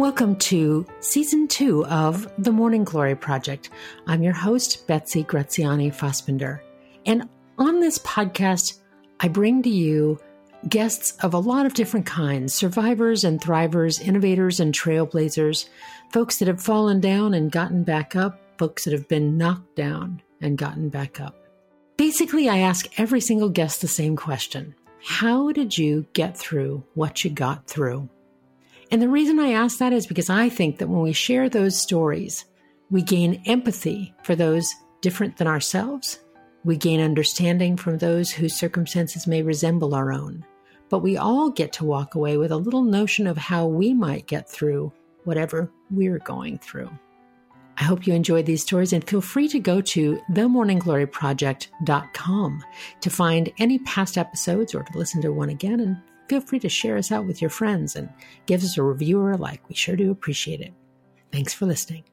Welcome to season two of the Morning Glory Project. I'm your host, Betsy Graziani Fassbender. And on this podcast, I bring to you guests of a lot of different kinds survivors and thrivers, innovators and trailblazers, folks that have fallen down and gotten back up, folks that have been knocked down and gotten back up. Basically, I ask every single guest the same question How did you get through what you got through? And the reason I ask that is because I think that when we share those stories, we gain empathy for those different than ourselves. We gain understanding from those whose circumstances may resemble our own. But we all get to walk away with a little notion of how we might get through whatever we're going through. I hope you enjoyed these stories and feel free to go to themorninggloryproject.com to find any past episodes or to listen to one again and feel free to share us out with your friends and give us a review or a like. We sure do appreciate it. Thanks for listening.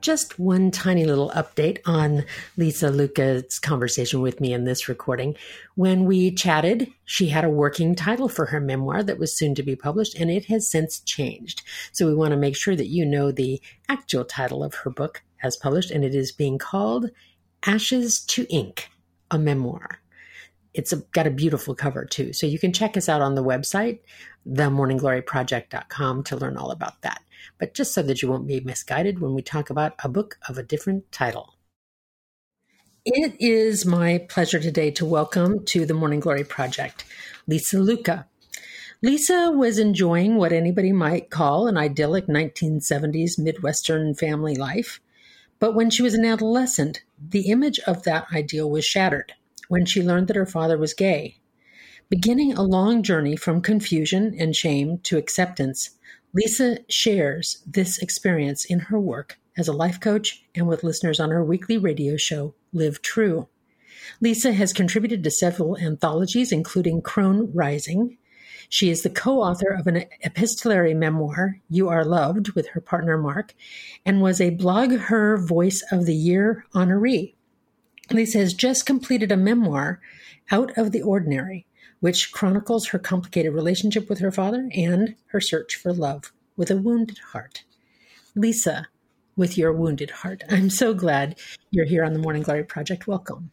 Just one tiny little update on Lisa Lucca's conversation with me in this recording. When we chatted, she had a working title for her memoir that was soon to be published, and it has since changed. So we want to make sure that you know the actual title of her book as published, and it is being called Ashes to Ink, a memoir. It's a, got a beautiful cover too. So you can check us out on the website, themorninggloryproject.com, to learn all about that. But just so that you won't be misguided when we talk about a book of a different title. It is my pleasure today to welcome to the Morning Glory Project Lisa Lucca. Lisa was enjoying what anybody might call an idyllic 1970s Midwestern family life. But when she was an adolescent, the image of that ideal was shattered when she learned that her father was gay. Beginning a long journey from confusion and shame to acceptance, Lisa shares this experience in her work as a life coach and with listeners on her weekly radio show, Live True. Lisa has contributed to several anthologies, including Crone Rising. She is the co author of an epistolary memoir, You Are Loved, with her partner Mark, and was a BlogHer Voice of the Year honoree. Lisa has just completed a memoir, Out of the Ordinary, which chronicles her complicated relationship with her father and her search for love with a wounded heart. Lisa, with your wounded heart, I'm so glad you're here on the Morning Glory Project. Welcome.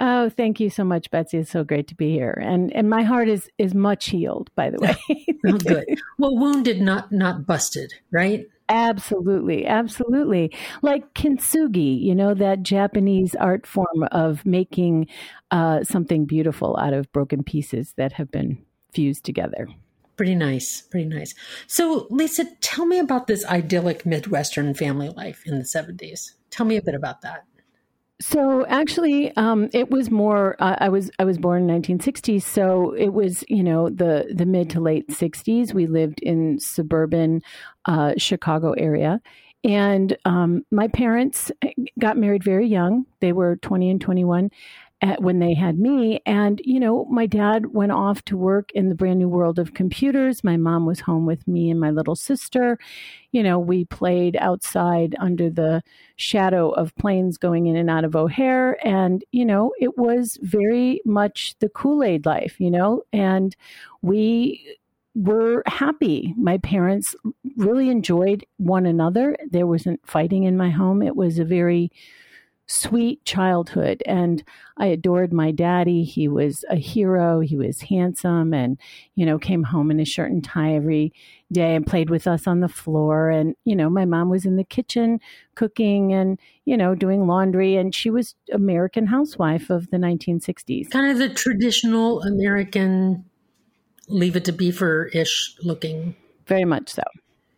Oh, thank you so much, Betsy. It's so great to be here, and and my heart is is much healed. By the way, oh, good. Well, wounded, not not busted, right? Absolutely, absolutely. Like kintsugi, you know, that Japanese art form of making uh, something beautiful out of broken pieces that have been fused together. Pretty nice, pretty nice. So, Lisa, tell me about this idyllic Midwestern family life in the 70s. Tell me a bit about that. So actually, um, it was more. Uh, I was I was born in 1960, so it was you know the the mid to late 60s. We lived in suburban uh, Chicago area, and um, my parents got married very young. They were 20 and 21, at, when they had me. And, you know, my dad went off to work in the brand new world of computers. My mom was home with me and my little sister. You know, we played outside under the shadow of planes going in and out of O'Hare. And, you know, it was very much the Kool Aid life, you know, and we were happy. My parents really enjoyed one another. There wasn't fighting in my home. It was a very sweet childhood and I adored my daddy. He was a hero. He was handsome and, you know, came home in a shirt and tie every day and played with us on the floor. And, you know, my mom was in the kitchen cooking and, you know, doing laundry. And she was American housewife of the 1960s. Kind of the traditional American leave it to beaver ish looking. Very much so.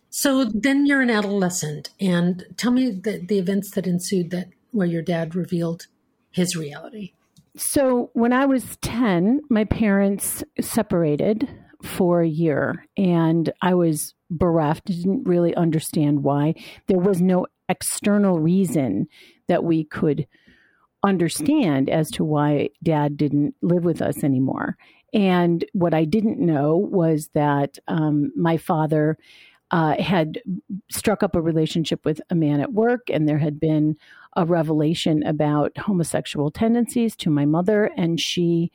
So then you're an adolescent. And tell me the, the events that ensued that where your dad revealed his reality? So, when I was 10, my parents separated for a year and I was bereft, didn't really understand why. There was no external reason that we could understand as to why dad didn't live with us anymore. And what I didn't know was that um, my father uh, had struck up a relationship with a man at work, and there had been a revelation about homosexual tendencies to my mother, and she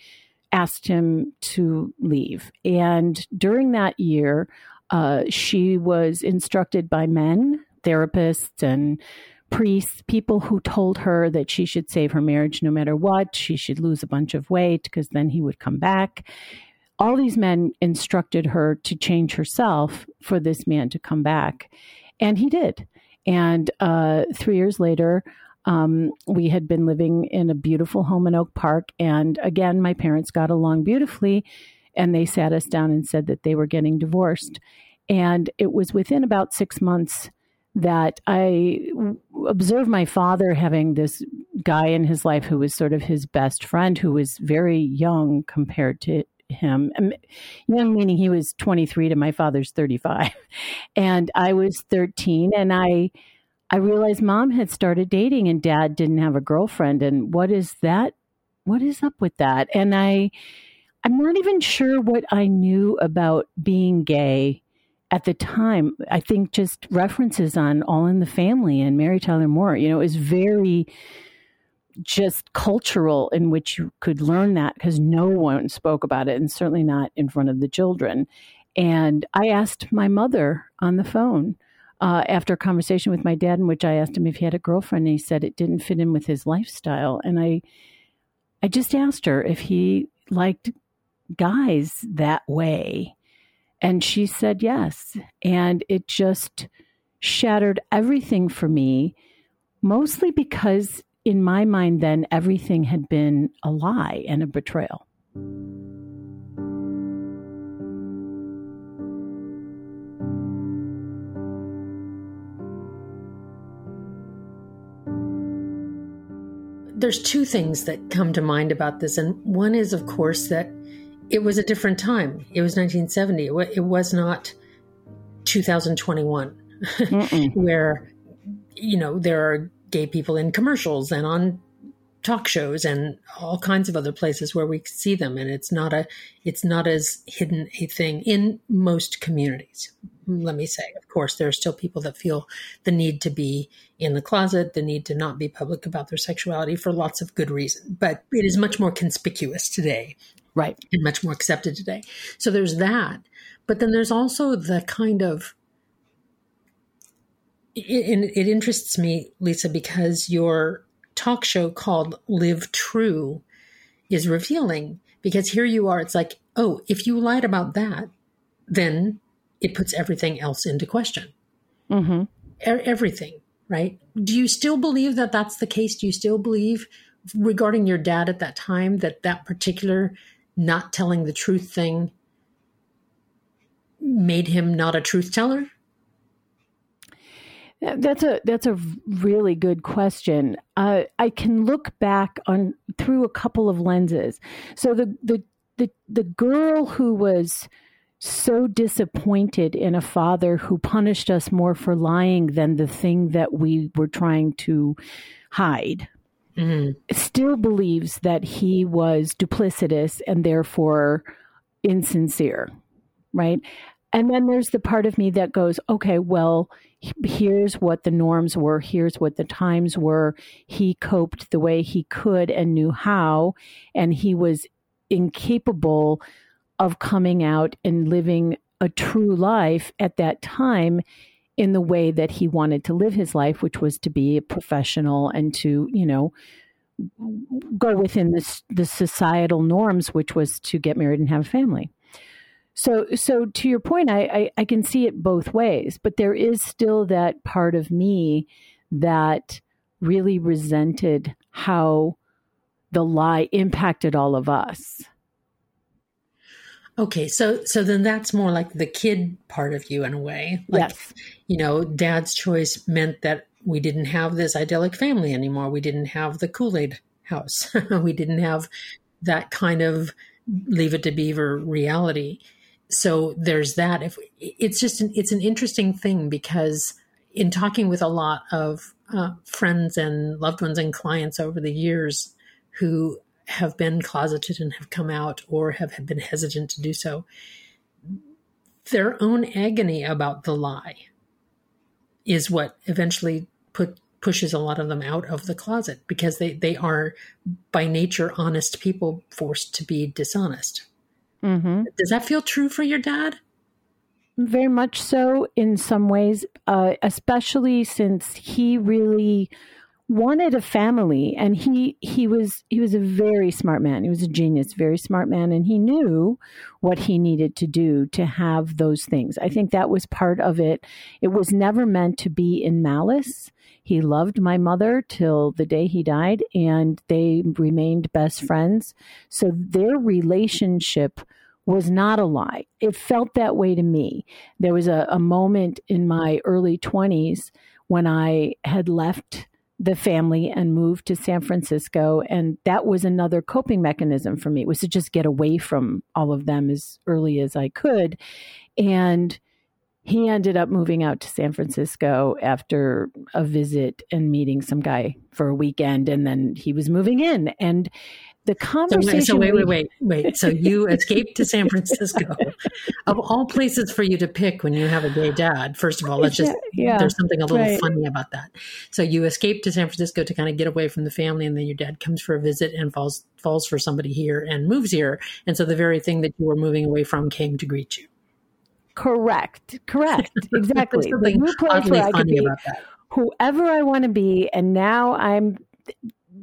asked him to leave. And during that year, uh, she was instructed by men, therapists, and priests, people who told her that she should save her marriage no matter what, she should lose a bunch of weight because then he would come back. All these men instructed her to change herself for this man to come back. And he did. And uh, three years later, um, we had been living in a beautiful home in Oak Park. And again, my parents got along beautifully. And they sat us down and said that they were getting divorced. And it was within about six months that I observed my father having this guy in his life who was sort of his best friend, who was very young compared to him. Young meaning he was 23 to my father's 35. And I was 13 and I I realized mom had started dating and dad didn't have a girlfriend and what is that what is up with that? And I I'm not even sure what I knew about being gay at the time, I think just references on All in the Family and Mary Tyler Moore, you know, is very just cultural in which you could learn that because no one spoke about it and certainly not in front of the children. And I asked my mother on the phone uh, after a conversation with my dad, in which I asked him if he had a girlfriend, and he said it didn't fit in with his lifestyle. And I, I just asked her if he liked guys that way. And she said yes. And it just shattered everything for me, mostly because in my mind, then everything had been a lie and a betrayal. There's two things that come to mind about this. And one is, of course, that it was a different time. It was 1970. It was not 2021, where, you know, there are gay people in commercials and on talk shows and all kinds of other places where we see them and it's not a it's not as hidden a thing in most communities let me say of course there are still people that feel the need to be in the closet the need to not be public about their sexuality for lots of good reason but it is much more conspicuous today Right. And much more accepted today. So there's that. But then there's also the kind of, it, it interests me, Lisa, because your talk show called Live True is revealing because here you are. It's like, oh, if you lied about that, then it puts everything else into question. Mm-hmm. E- everything, right? Do you still believe that that's the case? Do you still believe regarding your dad at that time that that particular not telling the truth thing made him not a truth teller? That's a that's a really good question. Uh, I can look back on through a couple of lenses. So the the the the girl who was so disappointed in a father who punished us more for lying than the thing that we were trying to hide mm-hmm. still believes that he was duplicitous and therefore insincere, right? And then there's the part of me that goes, okay, well, here's what the norms were, here's what the times were. He coped the way he could and knew how, and he was incapable of coming out and living a true life at that time in the way that he wanted to live his life, which was to be a professional and to, you know, go within this the societal norms, which was to get married and have a family. So, so to your point, I, I, I can see it both ways, but there is still that part of me that really resented how the lie impacted all of us. Okay, so so then that's more like the kid part of you in a way. Like, yes. You know, dad's choice meant that we didn't have this idyllic family anymore. We didn't have the Kool Aid house. we didn't have that kind of leave it to beaver reality. So there's that. If it's just an, it's an interesting thing because in talking with a lot of uh, friends and loved ones and clients over the years who have been closeted and have come out or have, have been hesitant to do so, their own agony about the lie is what eventually put pushes a lot of them out of the closet because they, they are by nature honest people forced to be dishonest. Mm-hmm. Does that feel true for your dad? Very much so in some ways, uh, especially since he really wanted a family and he he was he was a very smart man. He was a genius very smart man and he knew what he needed to do to have those things. I think that was part of it. It was never meant to be in malice. He loved my mother till the day he died and they remained best friends. So their relationship was not a lie. It felt that way to me. There was a, a moment in my early 20s when i had left the family and moved to San Francisco. And that was another coping mechanism for me was to just get away from all of them as early as I could. And he ended up moving out to San Francisco after a visit and meeting some guy for a weekend. And then he was moving in. And the conversation. So, wait, wait, wait, wait. So you escaped to San Francisco, of all places for you to pick when you have a gay dad. First of all, let's just yeah, there's something a little right. funny about that. So you escaped to San Francisco to kind of get away from the family, and then your dad comes for a visit and falls falls for somebody here and moves here, and so the very thing that you were moving away from came to greet you. Correct. Correct. Exactly. the new place where I could be whoever I want to be, and now I'm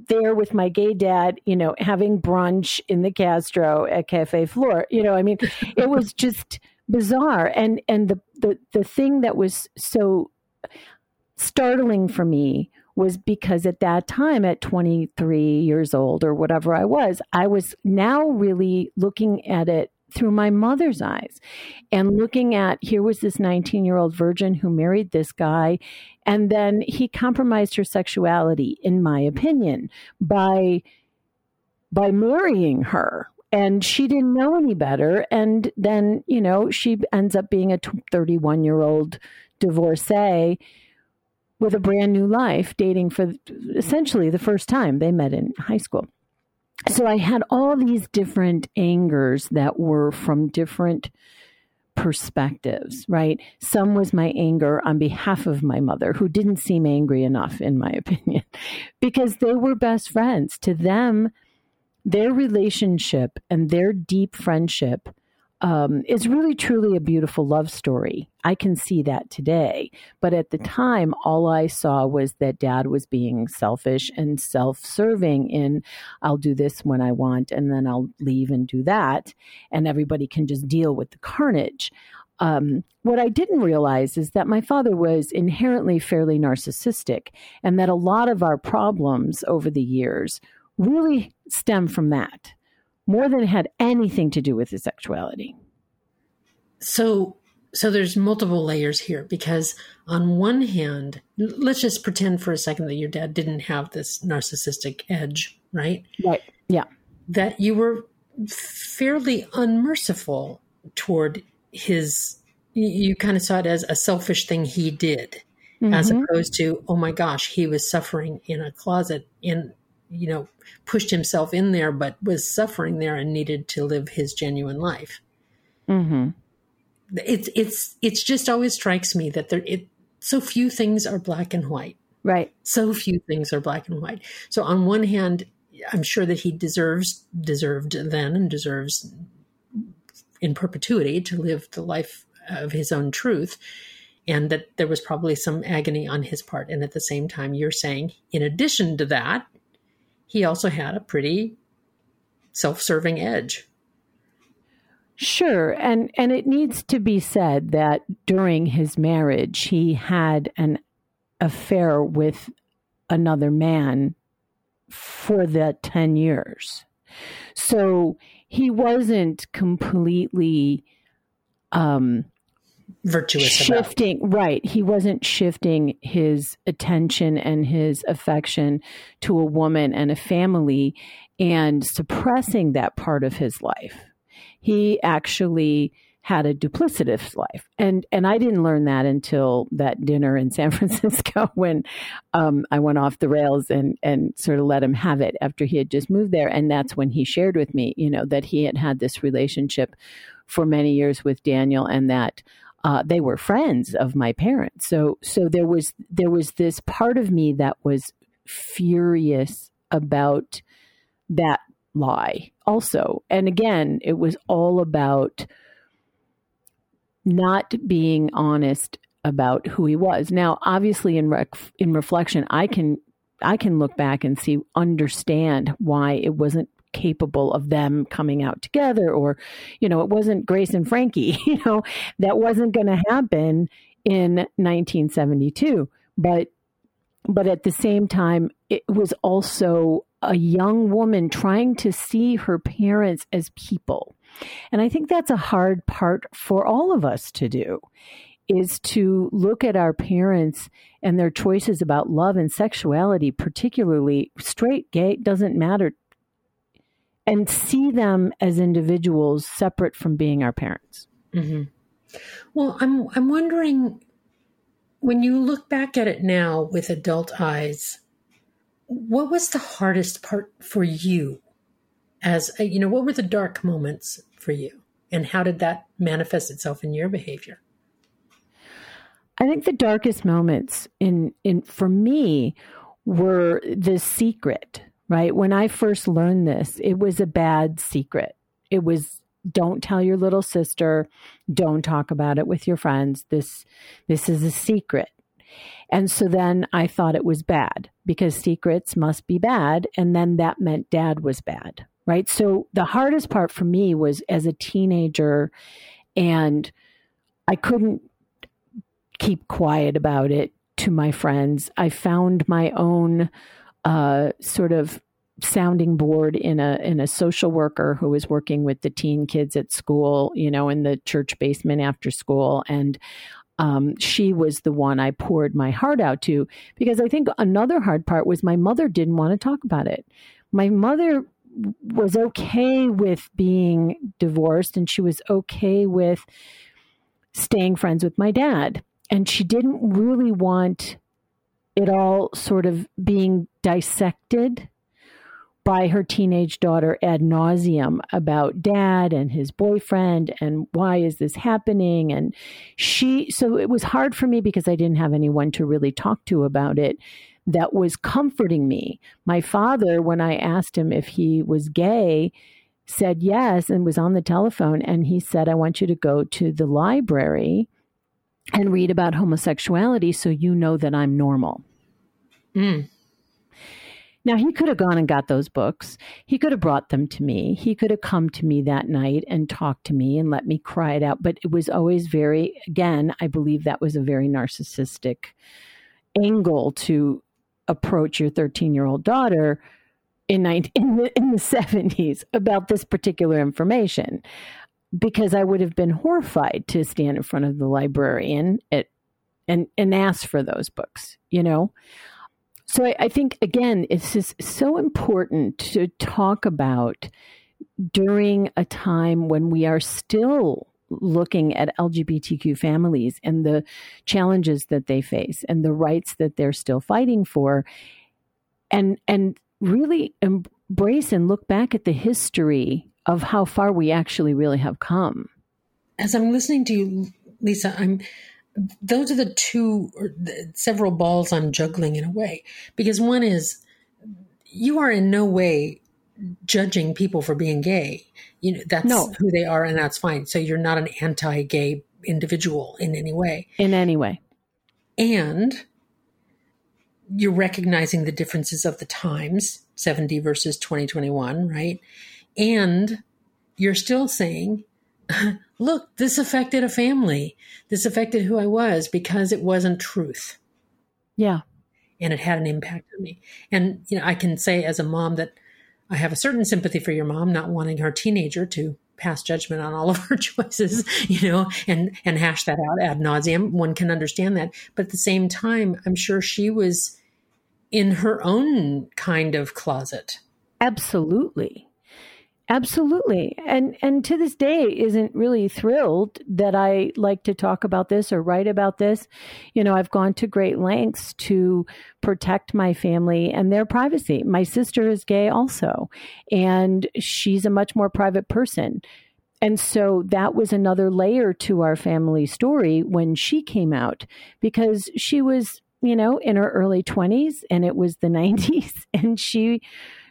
there with my gay dad, you know, having brunch in the Castro at Cafe Flore. You know, I mean, it was just bizarre. And and the the the thing that was so startling for me was because at that time at 23 years old or whatever I was, I was now really looking at it through my mother's eyes and looking at here was this 19 year old virgin who married this guy and then he compromised her sexuality in my opinion by by marrying her. And she didn't know any better. And then you know she ends up being a 31 year old divorcee with a brand new life dating for essentially the first time they met in high school so I had all these different angers that were from different perspectives, right? Some was my anger on behalf of my mother, who didn't seem angry enough, in my opinion, because they were best friends. To them, their relationship and their deep friendship um, is really truly a beautiful love story. I can see that today. But at the time, all I saw was that dad was being selfish and self serving in, I'll do this when I want, and then I'll leave and do that. And everybody can just deal with the carnage. Um, what I didn't realize is that my father was inherently fairly narcissistic, and that a lot of our problems over the years really stem from that more than it had anything to do with his sexuality. So, so there's multiple layers here because on one hand, let's just pretend for a second that your dad didn't have this narcissistic edge, right? Right. Yeah. That you were fairly unmerciful toward his you kind of saw it as a selfish thing he did mm-hmm. as opposed to oh my gosh he was suffering in a closet in you know, pushed himself in there, but was suffering there and needed to live his genuine life. Mm-hmm. It's it's it's just always strikes me that there it so few things are black and white. Right. So few things are black and white. So on one hand, I'm sure that he deserves deserved then and deserves in perpetuity to live the life of his own truth and that there was probably some agony on his part and at the same time you're saying in addition to that he also had a pretty self-serving edge. Sure, and and it needs to be said that during his marriage he had an affair with another man for the 10 years. So he wasn't completely um virtuous shifting about. right. He wasn't shifting his attention and his affection to a woman and a family and suppressing that part of his life. He actually had a duplicitous life. And and I didn't learn that until that dinner in San Francisco when um, I went off the rails and and sort of let him have it after he had just moved there. And that's when he shared with me you know that he had had this relationship for many years with Daniel and that uh, they were friends of my parents. So so there was there was this part of me that was furious about that lie also. And again, it was all about not being honest about who he was. Now, obviously in rec- in reflection, I can I can look back and see understand why it wasn't capable of them coming out together or you know it wasn't grace and frankie you know that wasn't going to happen in 1972 but but at the same time it was also a young woman trying to see her parents as people. And i think that's a hard part for all of us to do is to look at our parents and their choices about love and sexuality particularly straight gay doesn't matter and see them as individuals separate from being our parents. Mm-hmm. Well, I'm I'm wondering when you look back at it now with adult eyes, what was the hardest part for you? As a, you know, what were the dark moments for you, and how did that manifest itself in your behavior? I think the darkest moments in in for me were the secret right? When I first learned this, it was a bad secret. It was don't tell your little sister, don't talk about it with your friends. This this is a secret. And so then I thought it was bad because secrets must be bad and then that meant dad was bad, right? So the hardest part for me was as a teenager and I couldn't keep quiet about it to my friends. I found my own uh, sort of sounding board in a in a social worker who was working with the teen kids at school, you know, in the church basement after school, and um, she was the one I poured my heart out to because I think another hard part was my mother didn't want to talk about it. My mother was okay with being divorced and she was okay with staying friends with my dad. And she didn't really want it all sort of being dissected by her teenage daughter ad nauseum about dad and his boyfriend and why is this happening? And she so it was hard for me because i didn't have anyone to really talk to about it that was comforting me. My father when i asked him if he was gay said yes and was on the telephone and he said i want you to go to the library and read about homosexuality so you know that I'm normal. Mm. Now, he could have gone and got those books. He could have brought them to me. He could have come to me that night and talked to me and let me cry it out. But it was always very, again, I believe that was a very narcissistic angle to approach your 13 year old daughter in, 19, in, the, in the 70s about this particular information because I would have been horrified to stand in front of the librarian at, and and ask for those books, you know. So I, I think again, it's just so important to talk about during a time when we are still looking at LGBTQ families and the challenges that they face and the rights that they're still fighting for and and really embrace and look back at the history of how far we actually really have come. As I'm listening to you, Lisa, I'm those are the two the several balls I'm juggling in a way because one is you are in no way judging people for being gay. You know that's no. who they are and that's fine. So you're not an anti-gay individual in any way. In any way. And you're recognizing the differences of the times, 70 versus 2021, right? And you're still saying, look, this affected a family. This affected who I was because it wasn't truth. Yeah. And it had an impact on me. And, you know, I can say as a mom that I have a certain sympathy for your mom, not wanting her teenager to pass judgment on all of her choices, you know, and, and hash that out ad nauseum. One can understand that. But at the same time, I'm sure she was in her own kind of closet. Absolutely. Absolutely. And and to this day isn't really thrilled that I like to talk about this or write about this. You know, I've gone to great lengths to protect my family and their privacy. My sister is gay also, and she's a much more private person. and so that was another layer to our family story when she came out because she was, you know, in her early 20s and it was the 90s and she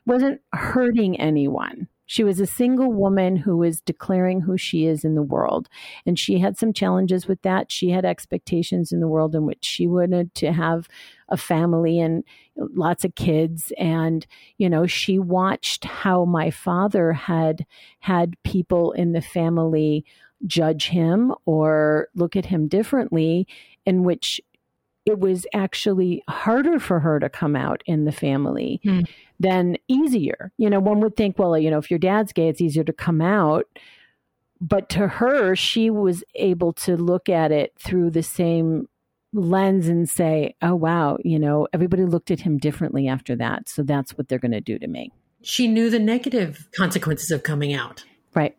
wasn't hurting anyone. She was a single woman who was declaring who she is in the world. And she had some challenges with that. She had expectations in the world in which she wanted to have a family and lots of kids. And, you know, she watched how my father had had people in the family judge him or look at him differently, in which it was actually harder for her to come out in the family mm. than easier. You know, one would think, well, you know, if your dad's gay, it's easier to come out. But to her, she was able to look at it through the same lens and say, oh, wow, you know, everybody looked at him differently after that. So that's what they're going to do to me. She knew the negative consequences of coming out. Right.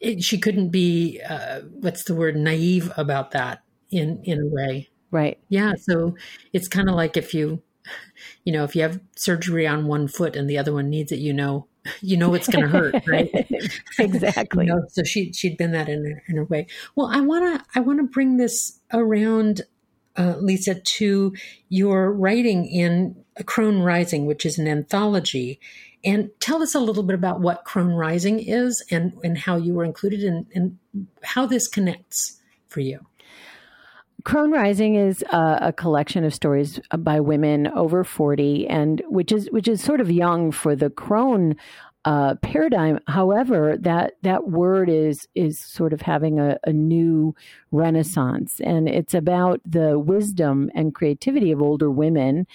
It, she couldn't be, uh, what's the word, naive about that in in a way. Right. Yeah. So it's kind of like if you, you know, if you have surgery on one foot and the other one needs it, you know, you know it's going to hurt, right? exactly. you know, so she she'd been that in a, in a way. Well, I want to I want to bring this around, uh, Lisa, to your writing in Crone Rising, which is an anthology, and tell us a little bit about what Crone Rising is and and how you were included in and how this connects for you. Crone Rising is a, a, collection of stories by women over 40 and which is which is sort of young for the crone uh, paradigm. However, that that word is is sort of having a, a, new renaissance, and it's about the wisdom and creativity of older women,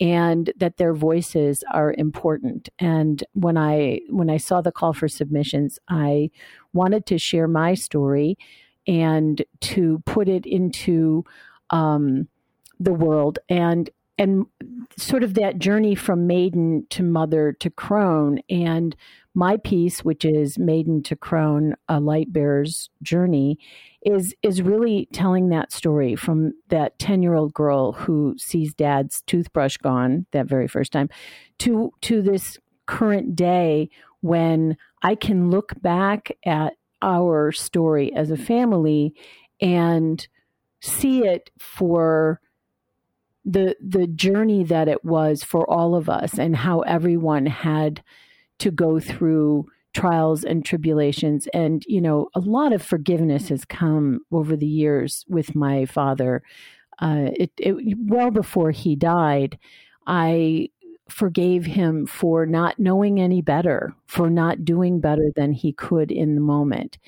and that their voices are important. And when I when I saw the call for submissions, I wanted to share my story and to put it into um, the world. And and sort of that journey from maiden to mother to crone. And my piece which is maiden to crone a light bearer's journey is is really telling that story from that 10 year old girl who sees dad's toothbrush gone that very first time to to this current day when i can look back at our story as a family and see it for the the journey that it was for all of us and how everyone had to go through trials and tribulations. And you know a lot of forgiveness has come over the years with my father. Uh, it, it well before he died i forgave him for not knowing any better, for not doing better than he could in the moment.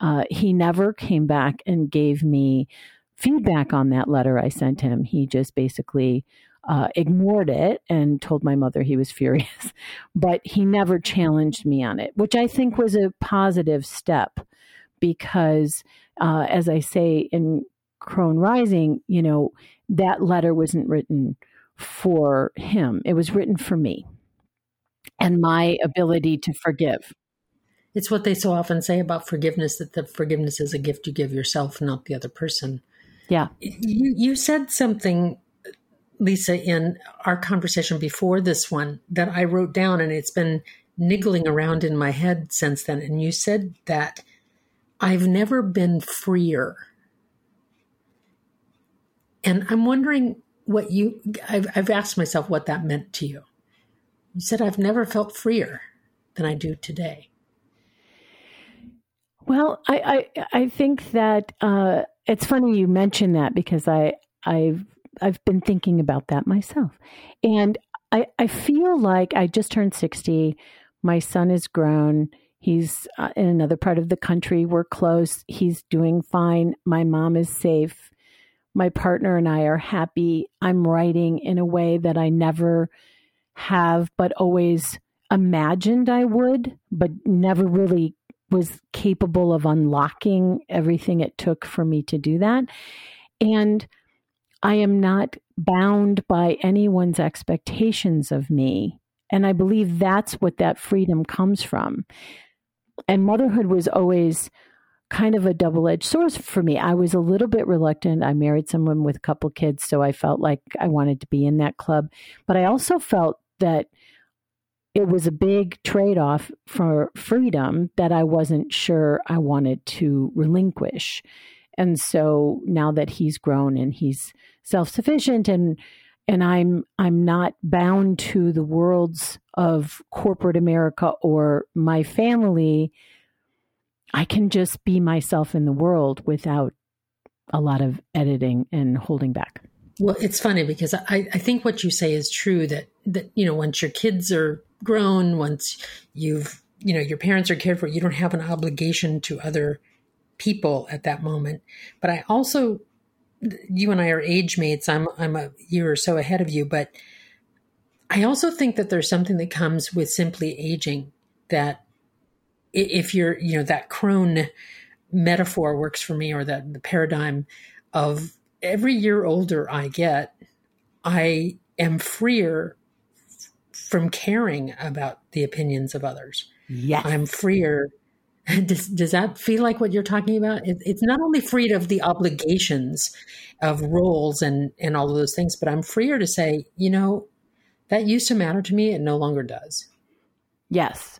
Uh, he never came back and gave me feedback on that letter I sent him. He just basically uh, ignored it and told my mother he was furious, but he never challenged me on it, which I think was a positive step because, uh, as I say in Crone Rising, you know, that letter wasn't written for him. It was written for me and my ability to forgive. It's what they so often say about forgiveness that the forgiveness is a gift you give yourself, not the other person. Yeah. You, you said something, Lisa, in our conversation before this one that I wrote down and it's been niggling around in my head since then. And you said that I've never been freer. And I'm wondering what you I've, I've asked myself what that meant to you. You said i've never felt freer than i do today. Well i i, I think that uh, it's funny you mentioned that because i i've i've been thinking about that myself. And i i feel like i just turned 60 my son is grown. He's uh, in another part of the country. We're close. He's doing fine. My mom is safe my partner and I are happy. I'm writing in a way that I never have, but always imagined I would, but never really was capable of unlocking everything it took for me to do that. And I am not bound by anyone's expectations of me. And I believe that's what that freedom comes from. And motherhood was always kind of a double edged sword for me. I was a little bit reluctant. I married someone with a couple kids, so I felt like I wanted to be in that club. But I also felt that it was a big trade off for freedom that I wasn't sure I wanted to relinquish. And so now that he's grown and he's self sufficient and and I'm I'm not bound to the worlds of corporate America or my family. I can just be myself in the world without a lot of editing and holding back. Well, it's funny because I, I think what you say is true that, that, you know, once your kids are grown, once you've, you know, your parents are cared for, you don't have an obligation to other people at that moment. But I also, you and I are age mates. I'm, I'm a year or so ahead of you, but I also think that there's something that comes with simply aging that if you're, you know, that crone metaphor works for me or that the paradigm of every year older I get, I am freer from caring about the opinions of others. Yes. I'm freer. Does, does that feel like what you're talking about? It, it's not only freed of the obligations of roles and, and all of those things, but I'm freer to say, you know, that used to matter to me. It no longer does. Yes.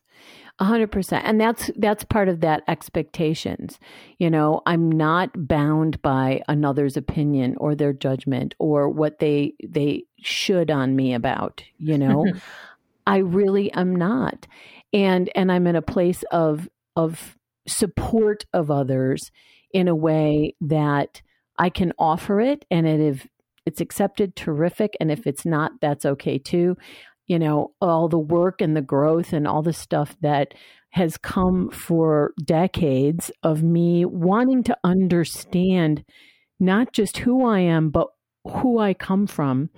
A hundred percent. And that's that's part of that expectations. You know, I'm not bound by another's opinion or their judgment or what they they should on me about, you know. I really am not. And and I'm in a place of of support of others in a way that I can offer it and it if it's accepted terrific and if it's not that's okay too you know, all the work and the growth and all the stuff that has come for decades of me wanting to understand not just who I am, but who I come from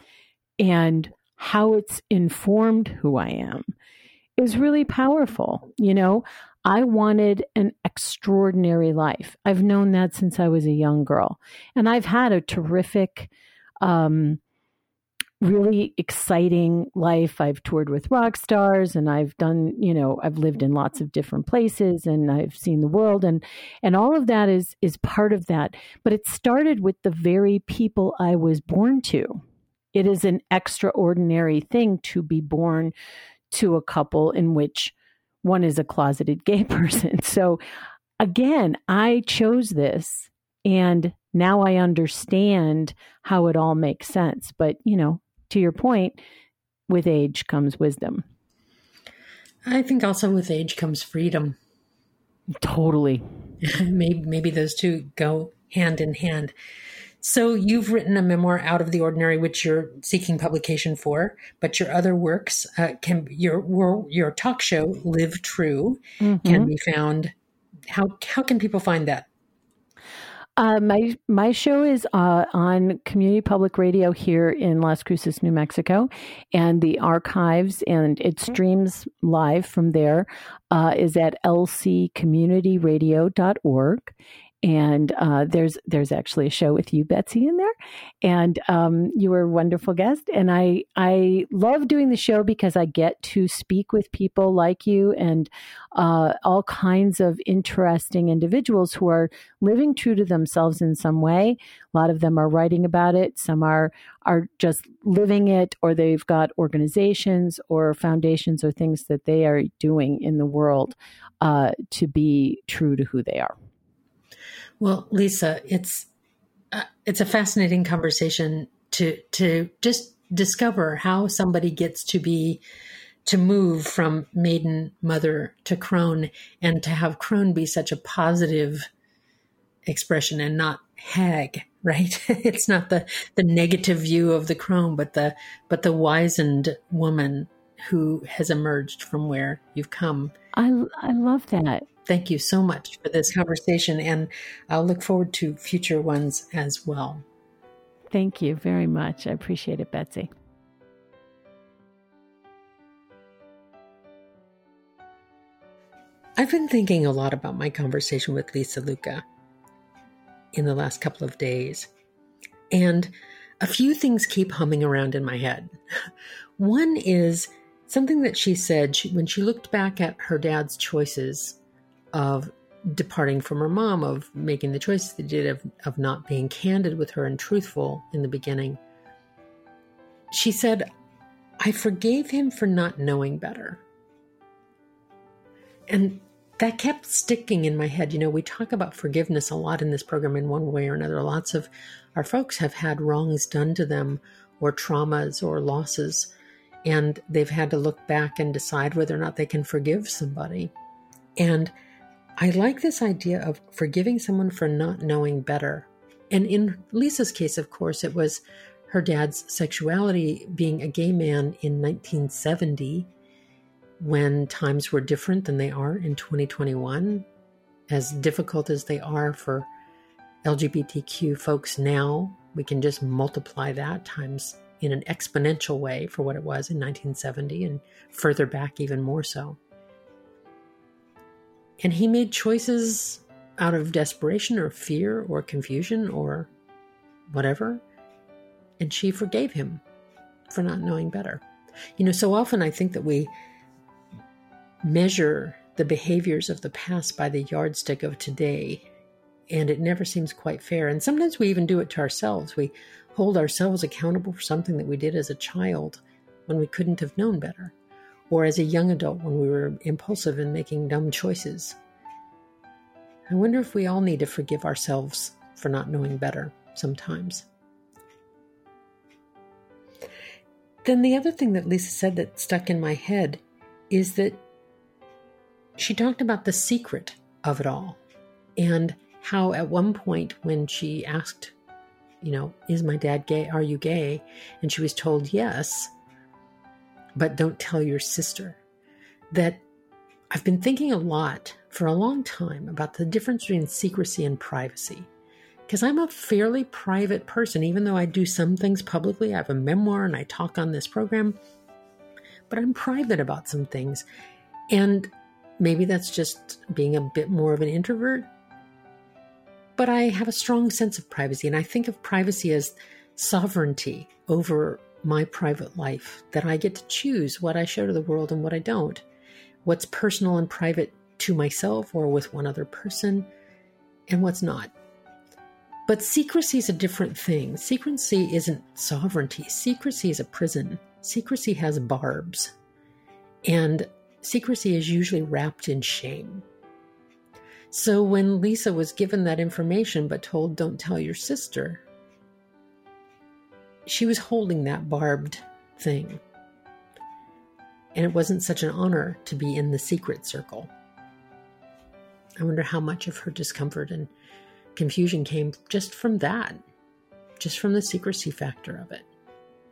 and how it's informed who I am is really powerful. You know, I wanted an extraordinary life. I've known that since I was a young girl. And I've had a terrific um, really exciting life. I've toured with rock stars and I've done, you know, I've lived in lots of different places and I've seen the world and and all of that is is part of that. But it started with the very people I was born to. It is an extraordinary thing to be born to a couple in which one is a closeted gay person. So again, I chose this and now I understand how it all makes sense. But, you know, to your point, with age comes wisdom. I think also with age comes freedom. Totally. maybe, maybe those two go hand in hand. So you've written a memoir, Out of the Ordinary, which you're seeking publication for, but your other works uh, can your your talk show, Live True, mm-hmm. can be found. How how can people find that? Uh, my my show is uh, on community public radio here in Las Cruces, New Mexico, and the archives and it streams live from there uh, is at lccommunityradio.org and uh, there's there's actually a show with you, Betsy, in there, and um, you were a wonderful guest. And I I love doing the show because I get to speak with people like you and uh, all kinds of interesting individuals who are living true to themselves in some way. A lot of them are writing about it. Some are are just living it, or they've got organizations or foundations or things that they are doing in the world uh, to be true to who they are. Well, Lisa, it's uh, it's a fascinating conversation to to just discover how somebody gets to be to move from maiden mother to crone and to have crone be such a positive expression and not hag right? It's not the the negative view of the crone but the but the wizened woman who has emerged from where you've come. I i love that Thank you so much for this conversation, and I'll look forward to future ones as well. Thank you very much. I appreciate it, Betsy. I've been thinking a lot about my conversation with Lisa Lucca in the last couple of days, and a few things keep humming around in my head. One is something that she said she, when she looked back at her dad's choices of departing from her mom, of making the choices they did, of, of not being candid with her and truthful in the beginning. She said, I forgave him for not knowing better. And that kept sticking in my head. You know, we talk about forgiveness a lot in this program in one way or another. Lots of our folks have had wrongs done to them or traumas or losses, and they've had to look back and decide whether or not they can forgive somebody. And I like this idea of forgiving someone for not knowing better. And in Lisa's case, of course, it was her dad's sexuality being a gay man in 1970 when times were different than they are in 2021, as difficult as they are for LGBTQ folks now, we can just multiply that times in an exponential way for what it was in 1970 and further back even more so. And he made choices out of desperation or fear or confusion or whatever. And she forgave him for not knowing better. You know, so often I think that we measure the behaviors of the past by the yardstick of today, and it never seems quite fair. And sometimes we even do it to ourselves. We hold ourselves accountable for something that we did as a child when we couldn't have known better, or as a young adult when we were impulsive and making dumb choices. I wonder if we all need to forgive ourselves for not knowing better sometimes. Then the other thing that Lisa said that stuck in my head is that she talked about the secret of it all and how at one point when she asked, you know, is my dad gay? Are you gay? And she was told yes, but don't tell your sister. That I've been thinking a lot for a long time about the difference between secrecy and privacy. Because I'm a fairly private person, even though I do some things publicly. I have a memoir and I talk on this program, but I'm private about some things. And Maybe that's just being a bit more of an introvert. But I have a strong sense of privacy, and I think of privacy as sovereignty over my private life, that I get to choose what I show to the world and what I don't, what's personal and private to myself or with one other person, and what's not. But secrecy is a different thing. Secrecy isn't sovereignty, secrecy is a prison. Secrecy has barbs. And secrecy is usually wrapped in shame. So when Lisa was given that information but told, don't tell your sister, she was holding that barbed thing. And it wasn't such an honor to be in the secret circle. I wonder how much of her discomfort and confusion came just from that, just from the secrecy factor of it.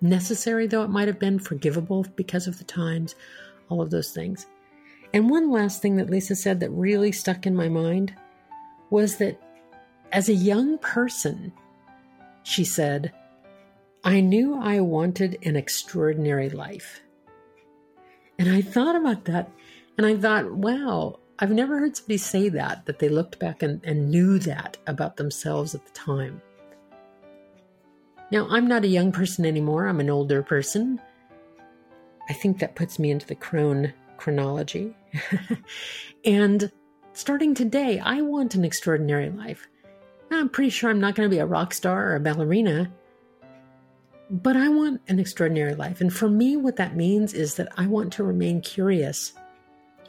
Necessary though it might have been, forgivable because of the times, all of those things. And one last thing that Lisa said that really stuck in my mind was that as a young person, she said, I knew I wanted an extraordinary life. And I thought about that and I thought, wow, I've never heard somebody say that, that they looked back and, and knew that about themselves at the time. Now, I'm not a young person anymore, I'm an older person. I think that puts me into the crone chronology. and starting today, I want an extraordinary life. I'm pretty sure I'm not going to be a rock star or a ballerina, but I want an extraordinary life. And for me, what that means is that I want to remain curious.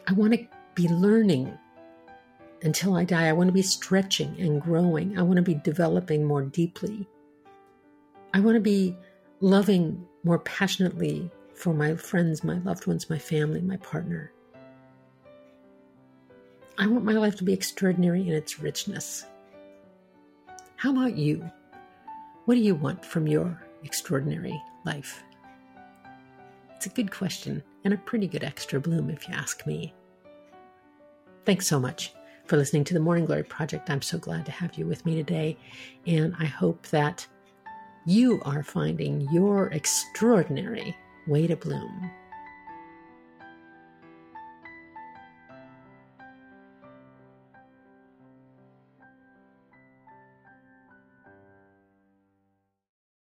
I want to be learning until I die. I want to be stretching and growing. I want to be developing more deeply. I want to be loving more passionately for my friends, my loved ones, my family, my partner. I want my life to be extraordinary in its richness. How about you? What do you want from your extraordinary life? It's a good question and a pretty good extra bloom, if you ask me. Thanks so much for listening to the Morning Glory Project. I'm so glad to have you with me today, and I hope that you are finding your extraordinary way to bloom.